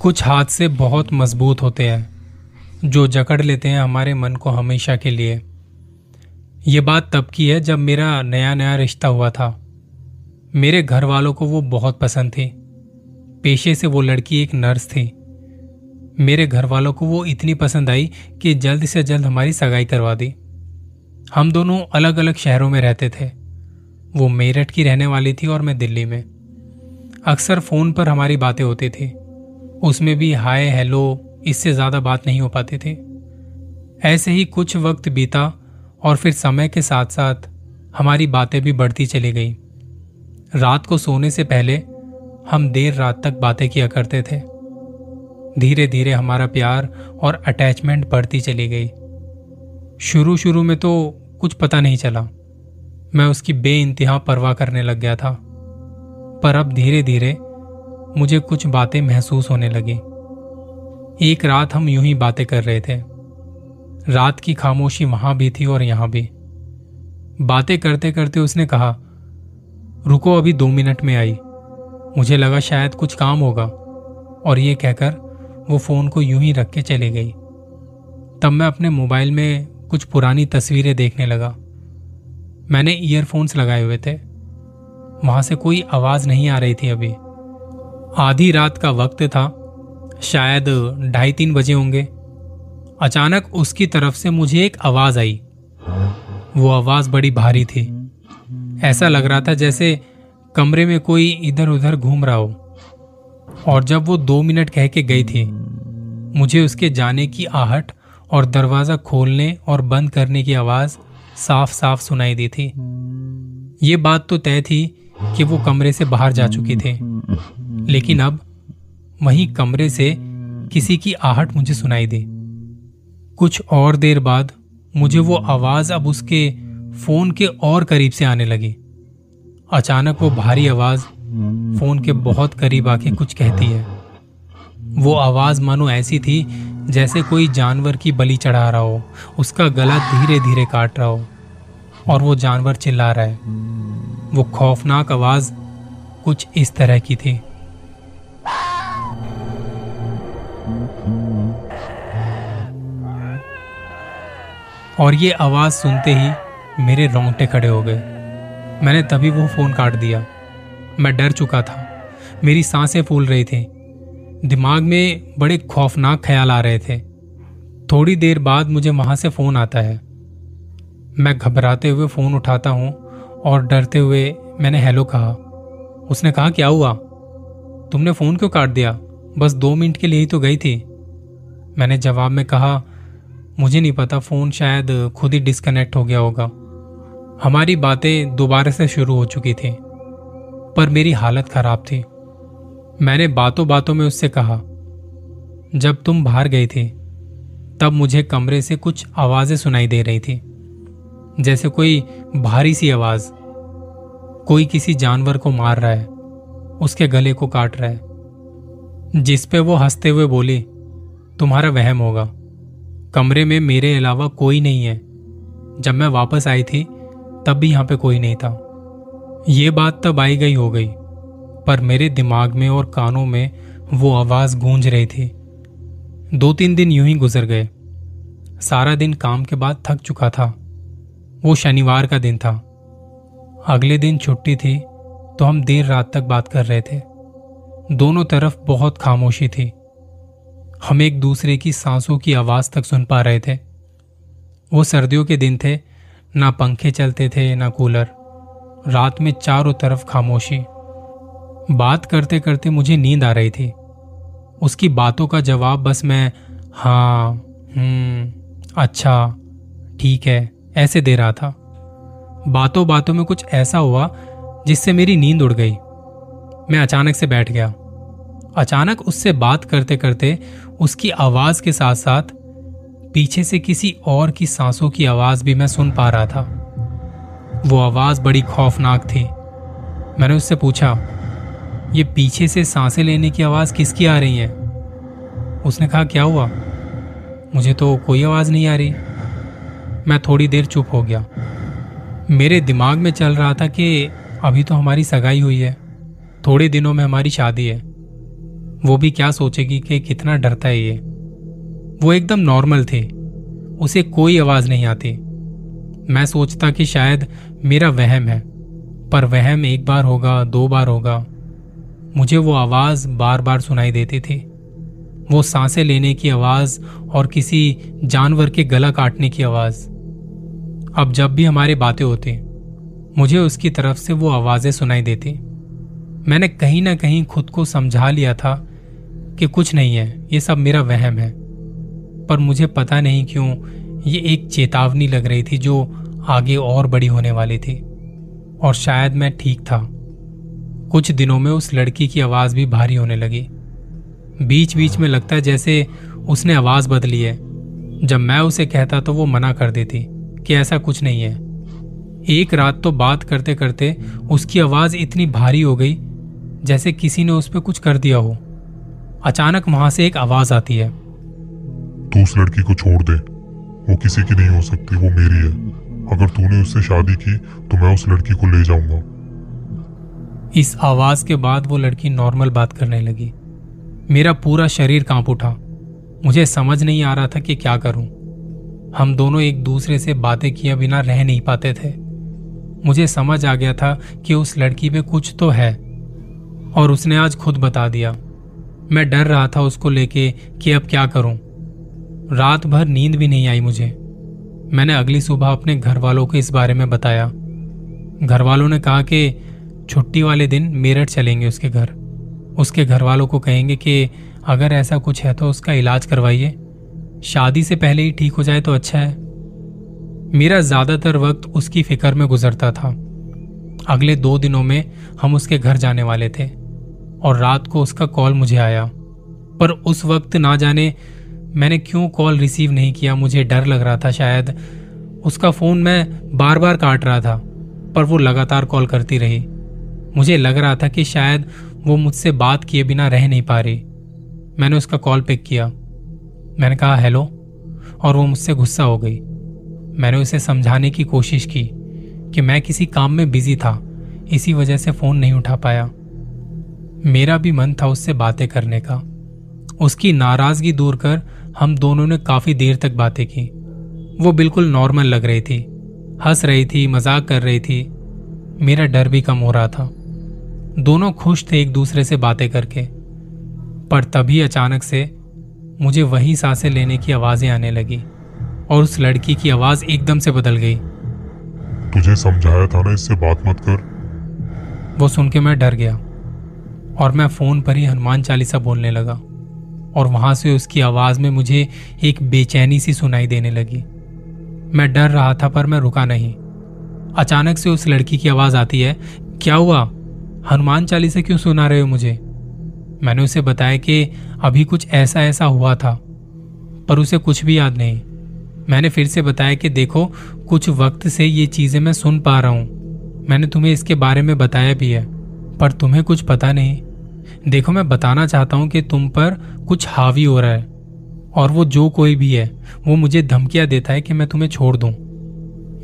कुछ हादसे बहुत मज़बूत होते हैं, जो जकड़ लेते हैं हमारे मन को हमेशा के लिए। ये बात तब की है जब मेरा नया नया रिश्ता हुआ था। मेरे घर वालों को वो बहुत पसंद थी। पेशे से वो लड़की एक नर्स थी। मेरे घर वालों को वो इतनी पसंद आई कि जल्द से जल्द हमारी सगाई करवा दी। हम दोनों अलग अलग शहरों में रहते थे। वो मेरठ की रहने वाली थी और मैं दिल्ली में। अक्सर फ़ोन पर हमारी बातें होती थी। उसमें भी हाय, हेलो, इससे ज़्यादा बात नहीं हो पाती थी। ऐसे ही कुछ वक्त बीता और फिर समय के साथ साथ हमारी बातें भी बढ़ती चली गई। रात को सोने से पहले हम देर रात तक बातें किया करते थे। धीरे धीरे हमारा प्यार और अटैचमेंट बढ़ती चली गई। शुरू शुरू में तो कुछ पता नहीं चला। मैं उसकी बे परवाह करने लग गया था। पर अब धीरे धीरे मुझे कुछ बातें महसूस होने लगी। एक रात हम यूँ ही बातें कर रहे थे। रात की खामोशी वहाँ भी थी और यहाँ भी। बातें करते करते उसने कहा, रुको अभी दो मिनट में आई। मुझे लगा शायद कुछ काम होगा। और ये कहकर वो फ़ोन को यूँ ही रख के चली गई। तब मैं अपने मोबाइल में कुछ पुरानी तस्वीरें देखने लगा। मैंने ईयरफोन्स लगाए हुए थे। वहाँ से कोई आवाज़ नहीं आ रही थी अभी। आधी रात का वक्त था। शायद ढाई तीन बजे होंगे। अचानक उसकी तरफ़ से मुझे एक आवाज़ आई। वो आवाज़ बड़ी भारी थी। ऐसा लग रहा था जैसे कमरे में कोई इधर उधर घूम रहा हो। और जब वो दो मिनट कह के गई थी, मुझे उसके जाने की आहट और दरवाज़ा खोलने और बंद करने की आवाज़ साफ़ साफ़ सुनाई दी थी। ये बात तो तय थी कि वो कमरे से बाहर जा चुकी थी। लेकिन अब वहीं कमरे से किसी की आहट मुझे सुनाई दी। कुछ और देर बाद मुझे वो आवाज़ अब उसके फ़ोन के और करीब से आने लगी। अचानक वो भारी आवाज़ फ़ोन के बहुत करीब आके कुछ कहती है। वो आवाज़ मानो ऐसी थी जैसे कोई जानवर की बलि चढ़ा रहा हो, उसका गला धीरे धीरे काट रहा हो और वो जानवर चिल्ला रहा है। वो खौफनाक आवाज़ कुछ इस तरह की थी। और ये आवाज़ सुनते ही मेरे रोंगटे खड़े हो गए। मैंने तभी वो फ़ोन काट दिया। मैं डर चुका था। मेरी साँसें फूल रही थी। दिमाग में बड़े खौफनाक ख्याल आ रहे थे। थोड़ी देर बाद मुझे वहाँ से फ़ोन आता है। मैं घबराते हुए फ़ोन उठाता हूँ और डरते हुए मैंने हेलो कहा। उसने कहा क्या हुआ? तुमने फ़ोन क्यों काट दिया? बस दो मिनट के लिए ही तो गई थी। मैंने जवाब में कहा मुझे नहीं पता, फ़ोन शायद खुद ही डिस्कनेक्ट हो गया होगा। हमारी बातें दोबारा से शुरू हो चुकी थी, पर मेरी हालत खराब थी। मैंने बातों बातों में उससे कहा, जब तुम बाहर गई थी, तब मुझे कमरे से कुछ आवाज़ें सुनाई दे रही थी। जैसे कोई भारी सी आवाज़, कोई किसी जानवर को मार रहा है, उसके गले को काट रहा है, जिस पे वो हँसते हुए बोली, तुम्हारा वहम होगा। कमरे में मेरे अलावा कोई नहीं है। जब मैं वापस आई थी, तब भी यहाँ पे कोई नहीं था। ये बात तब आई गई हो गई, पर मेरे दिमाग में और कानों में वो आवाज़ गूंज रही थी। दो तीन दिन यूँ ही गुजर गए। सारा दिन काम के बाद थक चुका था। वो शनिवार का दिन था। अगले दिन छुट्टी थी तो हम देर रात तक बात कर रहे थे। दोनों तरफ़ बहुत खामोशी थी। हम एक दूसरे की सांसों की आवाज़ तक सुन पा रहे थे। वो सर्दियों के दिन थे, ना पंखे चलते थे, ना कूलर। रात में चारों तरफ़ खामोशी। बात करते करते मुझे नींद आ रही थी। उसकी बातों का जवाब बस मैं हाँ हम्म अच्छा ठीक है, ऐसे दे रहा था। बातों बातों में कुछ ऐसा हुआ जिससे मेरी नींद उड़ गई। मैं अचानक से बैठ गया। अचानक उससे बात करते करते उसकी आवाज़ के साथ साथ पीछे से किसी और की सांसों की आवाज़ भी मैं सुन पा रहा था। वो आवाज़ बड़ी खौफनाक थी। मैंने उससे पूछा, ये पीछे से साँसें लेने की आवाज़ किसकी आ रही है? उसने कहा, क्या हुआ? मुझे तो कोई आवाज़ नहीं आ रही। मैं थोड़ी देर चुप हो गया। मेरे दिमाग में चल रहा था कि अभी तो हमारी सगाई हुई है। थोड़े दिनों में हमारी शादी है। वो भी क्या सोचेगी कि कितना डरता है ये? वो एकदम नॉर्मल थे। उसे कोई आवाज़ नहीं आती। मैं सोचता कि शायद मेरा वहम है। पर वहम एक बार होगा, दो बार होगा। मुझे वो आवाज़ बार बार सुनाई देती थी। वो साँसें लेने की आवाज़ और किसी जानवर के गला काटने की आवाज़। अब जब भी हमारी बातें होती, मुझे उसकी तरफ़ से वो आवाज़ें सुनाई देती। मैंने कहीं ना कहीं खुद को समझा लिया था कि कुछ नहीं है, ये सब मेरा वहम है। पर मुझे पता नहीं क्यों ये एक चेतावनी लग रही थी जो आगे और बड़ी होने वाली थी। और शायद मैं ठीक था। कुछ दिनों में उस लड़की की आवाज़ भी भारी होने लगी। बीच बीच में लगता है जैसे उसने आवाज़ बदली है। जब मैं उसे कहता तो वो मना कर देती कि ऐसा कुछ नहीं है। एक रात तो बात करते करते उसकी आवाज़ इतनी भारी हो गई जैसे किसी ने उस पर कुछ कर दिया हो। अचानक वहाँ से एक आवाज़ आती है। तू उस लड़की को छोड़ दे। वो किसी की नहीं हो सकती वो मेरी है। अगर तूने उससे शादी की तो मैं उस लड़की को ले जाऊँगा। इस आवाज़ के बाद वो लड़की नॉर्मल बात करने लगी। मेरा पूरा शरीर काँप उठा। मुझे समझ नहीं आ रहा था कि क्या करूँ। हम दोनों एक दूसरे से बातें किए बिना रह नहीं पाते थे। मुझे समझ आ गया था कि उस लड़की पे कुछ तो है। और उसने आज खुद बता दिया। मैं डर रहा था उसको लेके कि अब क्या करूँ। रात भर नींद भी नहीं आई मुझे। मैंने अगली सुबह अपने घर वालों को इस बारे में बताया। घर वालों ने कहा कि छुट्टी वाले दिन मेरठ चलेंगे उसके घर। उसके घर वालों को कहेंगे कि अगर ऐसा कुछ है तो उसका इलाज करवाइए। शादी से पहले ही ठीक हो जाए तो अच्छा है। मेरा ज़्यादातर वक्त उसकी फ़िक्र में गुजरता था। अगले दो दिनों में हम उसके घर जाने वाले थे। और रात को उसका कॉल मुझे आया। पर उस वक्त ना जाने मैंने क्यों कॉल रिसीव नहीं किया, मुझे डर लग रहा था शायद। उसका फ़ोन मैं बार बार काट रहा था, पर वो लगातार कॉल करती रही। मुझे लग रहा था कि शायद वो मुझसे बात किए बिना रह नहीं पा रही। मैंने उसका कॉल पिक किया। मैंने कहा, हेलो, और वो मुझसे गुस्सा हो गई। मैंने उसे समझाने की कोशिश की कि मैं किसी काम में बिज़ी था, इसी वजह से फ़ोन नहीं उठा पाया। मेरा भी मन था उससे बातें करने का। उसकी नाराज़गी दूर कर हम दोनों ने काफ़ी देर तक बातें की। वो बिल्कुल नॉर्मल लग रही थी। हंस रही थी मज़ाक कर रही थी। मेरा डर भी कम हो रहा था। दोनों खुश थे एक दूसरे से बातें करके। पर तभी अचानक से मुझे वही साँसें लेने की आवाज़ें आने लगी और उस लड़की की आवाज़ एकदम से बदल गई। तुझे समझाया था ना इससे बात मत कर। वो सुन के मैं डर गया। और मैं फ़ोन पर ही हनुमान चालीसा बोलने लगा। और वहाँ से उसकी आवाज़ में मुझे एक बेचैनी सी सुनाई देने लगी। मैं डर रहा था, पर मैं रुका नहीं। अचानक से उस लड़की की आवाज़ आती है, क्या हुआ? हनुमान चालीसा क्यों सुना रहे हो मुझे? मैंने उसे बताया कि अभी कुछ ऐसा ऐसा हुआ था, पर उसे कुछ भी याद नहीं। मैंने फिर से बताया कि देखो, कुछ वक्त से ये चीज़ें मैं सुन पा रहा हूँ। मैंने तुम्हें इसके बारे में बताया भी है, पर तुम्हें कुछ पता नहीं। देखो, मैं बताना चाहता हूँ कि तुम पर कुछ हावी हो रहा है और वो जो कोई भी है, वो मुझे धमकियाँ देता है कि मैं तुम्हें छोड़ दूँ।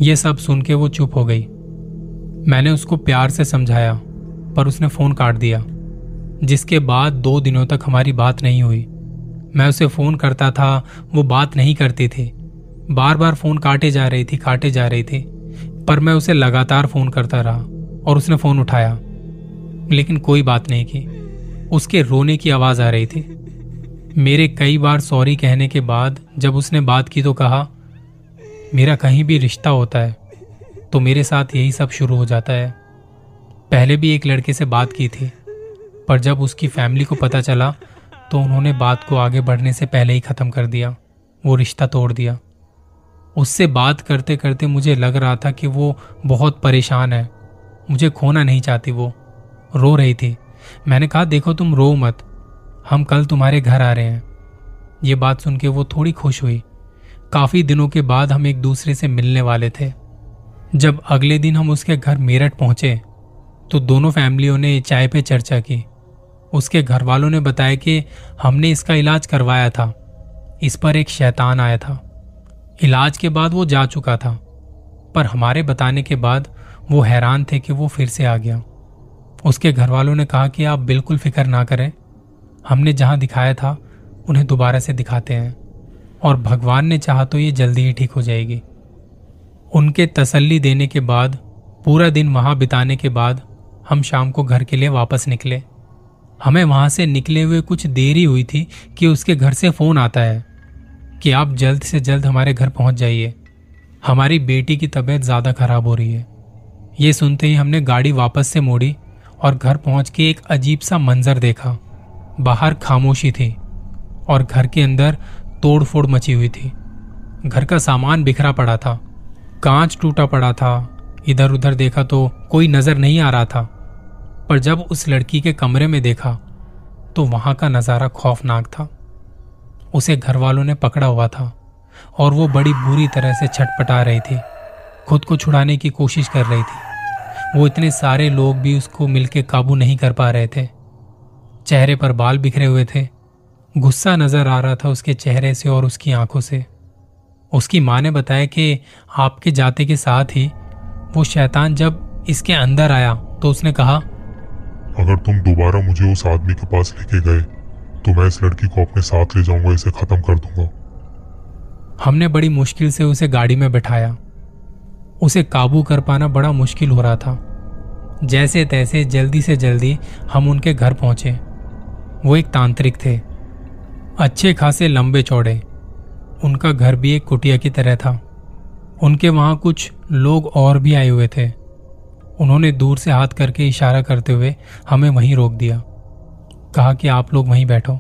ये सब सुन के वो चुप हो गई। मैंने उसको प्यार से समझाया, पर उसने फ़ोन काट दिया, जिसके बाद दो दिनों तक हमारी बात नहीं हुई। मैं उसे फ़ोन करता था, वो बात नहीं करती थी। बार बार फ़ोन काटे जा रही थी, काटे जा रही थी, पर मैं उसे लगातार फ़ोन करता रहा और उसने फ़ोन उठाया, लेकिन कोई बात नहीं की। उसके रोने की आवाज़ आ रही थी। मेरे कई बार सॉरी कहने के बाद जब उसने बात की तो कहा, मेरा कहीं भी रिश्ता होता है तो मेरे साथ यही सब शुरू हो जाता है। पहले भी एक लड़के से बात की थी, पर जब उसकी फैमिली को पता चला तो उन्होंने बात को आगे बढ़ने से पहले ही ख़त्म कर दिया, वो रिश्ता तोड़ दिया। उससे बात करते करते मुझे लग रहा था कि वो बहुत परेशान है, मुझे खोना नहीं चाहती वो, रो रही थी। मैंने कहा, देखो तुम, रो मत। हम कल तुम्हारे घर आ रहे हैं। ये बात सुन के वो थोड़ी खुश हुई। काफ़ी दिनों के बाद हम एक दूसरे से मिलने वाले थे। जब अगले दिन हम उसके घर मेरठ पहुँचे तो दोनों फैमिलियों ने चाय पे चर्चा की। उसके घर वालों ने बताया कि हमने इसका इलाज करवाया था। इस पर एक शैतान आया था। इलाज के बाद वो जा चुका था। पर हमारे बताने के बाद वो हैरान थे कि वो फिर से आ गया। उसके घर वालों ने कहा कि आप बिल्कुल फ़िक्र ना करें। हमने जहाँ दिखाया था, उन्हें दोबारा से दिखाते हैं। और भगवान ने चाहा तो ये जल्दी ही ठीक हो जाएगी। उनके तसल्ली देने के बाद, पूरा दिन वहाँ बिताने के बाद, हम शाम को घर के लिए वापस निकले। हमें वहाँ से निकले हुए कुछ देरी हुई थी कि उसके घर से फ़ोन आता है कि आप जल्द से जल्द हमारे घर पहुँच जाइए। हमारी बेटी की तबीयत ज़्यादा खराब हो रही है। ये सुनते ही हमने गाड़ी वापस से मोड़ी और घर पहुँच के एक अजीब सा मंजर देखा। बाहर खामोशी थी और घर के अंदर तोड़ फोड़ मची हुई थी। घर का सामान बिखरा पड़ा था, कांच टूटा पड़ा था इधर उधर देखा तो कोई नज़र नहीं आ रहा था। पर जब उस लड़की के कमरे में देखा तो वहाँ का नज़ारा खौफनाक था। उसे घर वालों ने पकड़ा हुआ था और वो बड़ी बुरी तरह से छटपटा रही थी। खुद को छुड़ाने की कोशिश कर रही थी। वो इतने सारे लोग भी उसको मिलके काबू नहीं कर पा रहे थे। चेहरे पर बाल बिखरे हुए थे। गुस्सा नज़र आ रहा था उसके चेहरे से और उसकी आँखों से। उसकी माँ ने बताया कि आपके जाते के साथ ही वो शैतान जब इसके अंदर आया तो उसने कहा अगर तुम दोबारा मुझे उस आदमी के पास लेके गए तो मैं इस लड़की को अपने साथ ले जाऊँगा इसे खत्म कर दूँगा। हमने बड़ी मुश्किल से उसे गाड़ी में बैठाया। उसे काबू कर पाना बड़ा मुश्किल हो रहा था। जैसे तैसे जल्दी से जल्दी हम उनके घर पहुँचे। वो एक तांत्रिक थे। अच्छे खासे लंबे चौड़े। उनका घर भी एक कुटिया की तरह था। उनके वहाँ कुछ लोग और भी आए हुए थे। उन्होंने दूर से हाथ करके इशारा करते हुए हमें वहीं रोक दिया। कहा कि आप लोग वहीं बैठो।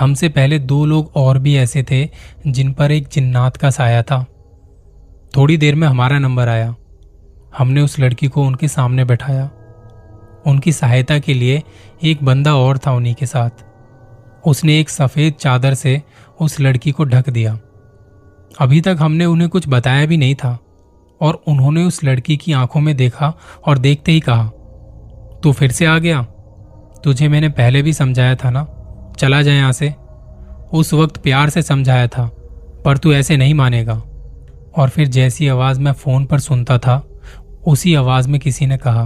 हमसे पहले दो लोग और भी ऐसे थे जिन पर एक जिन्नात का साया था। थोड़ी देर में हमारा नंबर आया। हमने उस लड़की को उनके सामने बैठाया। उनकी सहायता के लिए एक बंदा और था उन्हीं के साथ। उसने एक सफ़ेद चादर से उस लड़की को ढक दिया। अभी तक हमने उन्हें कुछ बताया भी नहीं था और उन्होंने उस लड़की की आँखों में देखा और देखते ही कहा, तू फिर से आ गया? तुझे मैंने पहले भी समझाया था ना? चला जाए यहाँ से। उस वक्त प्यार से समझाया था, पर तू ऐसे नहीं मानेगा। और फिर जैसी आवाज़ मैं फ़ोन पर सुनता था उसी आवाज़ में किसी ने कहा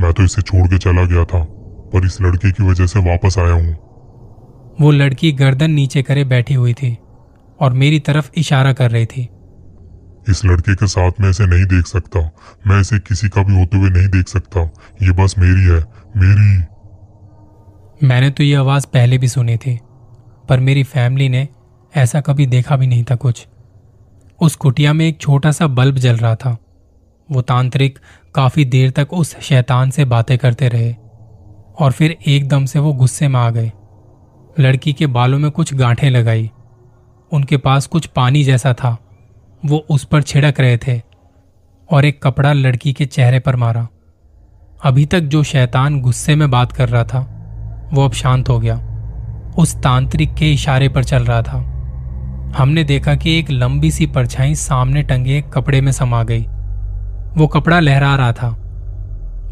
मैं तो इसे छोड़ के चला गया था पर इस लड़के की वजह से वापस आया हूँ। वो लड़की गर्दन नीचे करे बैठी हुई थी और मेरी तरफ़ इशारा कर रही थी। इस लड़के के साथ मैं इसे नहीं देख सकता मैं इसे किसी का भी होते हुए नहीं देख सकता ये बस मेरी है मेरी। मैंने तो ये आवाज़ पहले भी सुनी थी पर मेरी फैमिली ने ऐसा कभी देखा भी नहीं था कुछ। उस कुटिया में एक छोटा सा बल्ब जल रहा था। वो तांत्रिक काफ़ी देर तक उस शैतान से बातें करते रहे और फिर एकदम से वो गुस्से में आ गए। लड़की के बालों में कुछ गांठें लगाई। उनके पास कुछ पानी जैसा था। वो उस पर छिड़क रहे थे और एक कपड़ा लड़की के चेहरे पर मारा। अभी तक जो शैतान गुस्से में बात कर रहा था, वो अब शांत हो गया। उस तांत्रिक के इशारे पर चल रहा था। हमने देखा कि एक लंबी सी परछाई सामने टंगे एक कपड़े में समा गई। वो कपड़ा लहरा रहा था।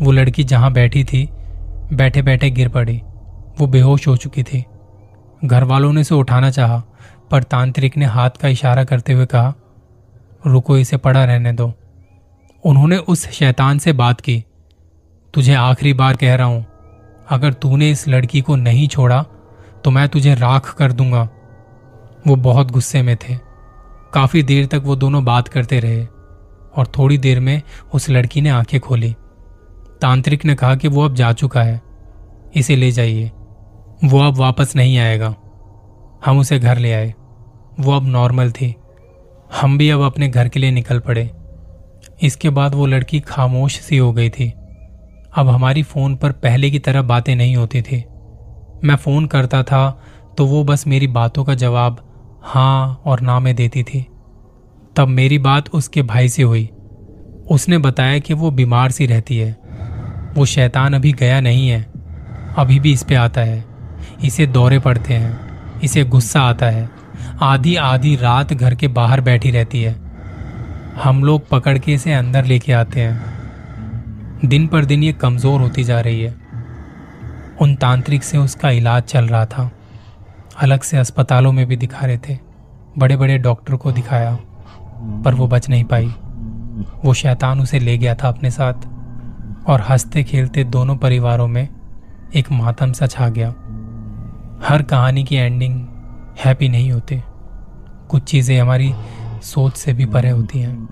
वो लड़की जहाँ बैठी थी बैठे बैठे गिर पड़ी। वो बेहोश हो चुकी थी। घर वालों ने उसे उठाना चाहा, पर तांत्रिक ने हाथ का इशारा करते हुए कहा, रुको इसे पड़ा रहने दो। उन्होंने उस शैतान से बात की, तुझे आखिरी बार कह रहा हूँ, अगर तूने इस लड़की को नहीं छोड़ा तो मैं तुझे राख कर दूँगा। वो बहुत गुस्से में थे। काफ़ी देर तक वो दोनों बात करते रहे और थोड़ी देर में उस लड़की ने आँखें खोली। तांत्रिक ने कहा कि वो अब जा चुका है, इसे ले जाइए। वो अब वापस नहीं आएगा। हम उसे घर ले आए। वो अब नॉर्मल थी। हम भी अब अपने घर के लिए निकल पड़े। इसके बाद वो लड़की खामोश सी हो गई थी। अब हमारी फ़ोन पर पहले की तरह बातें नहीं होती थी। मैं फ़ोन करता था तो वो बस मेरी बातों का जवाब हाँ और ना में देती थी। तब मेरी बात उसके भाई से हुई। उसने बताया कि वो बीमार सी रहती है। वो शैतान अभी गया नहीं है। अभी भी इस पे आता है। इसे दौरे पड़ते हैं। इसे गुस्सा आता है। आधी आधी रात घर के बाहर बैठी रहती है। हम लोग पकड़ के इसे अंदर लेके आते हैं। दिन पर दिन ये कमज़ोर होती जा रही है। उन तांत्रिक से उसका इलाज चल रहा था। अलग से अस्पतालों में भी दिखा रहे थे। बड़े बड़े डॉक्टर को दिखाया, पर वो बच नहीं पाई। वो शैतान उसे ले गया था अपने साथ, और हँसते खेलते दोनों परिवारों में एक मातम सा छा गया। हर कहानी की एंडिंग हैप्पी नहीं होती। कुछ चीज़ें हमारी सोच से भी परे होती हैं।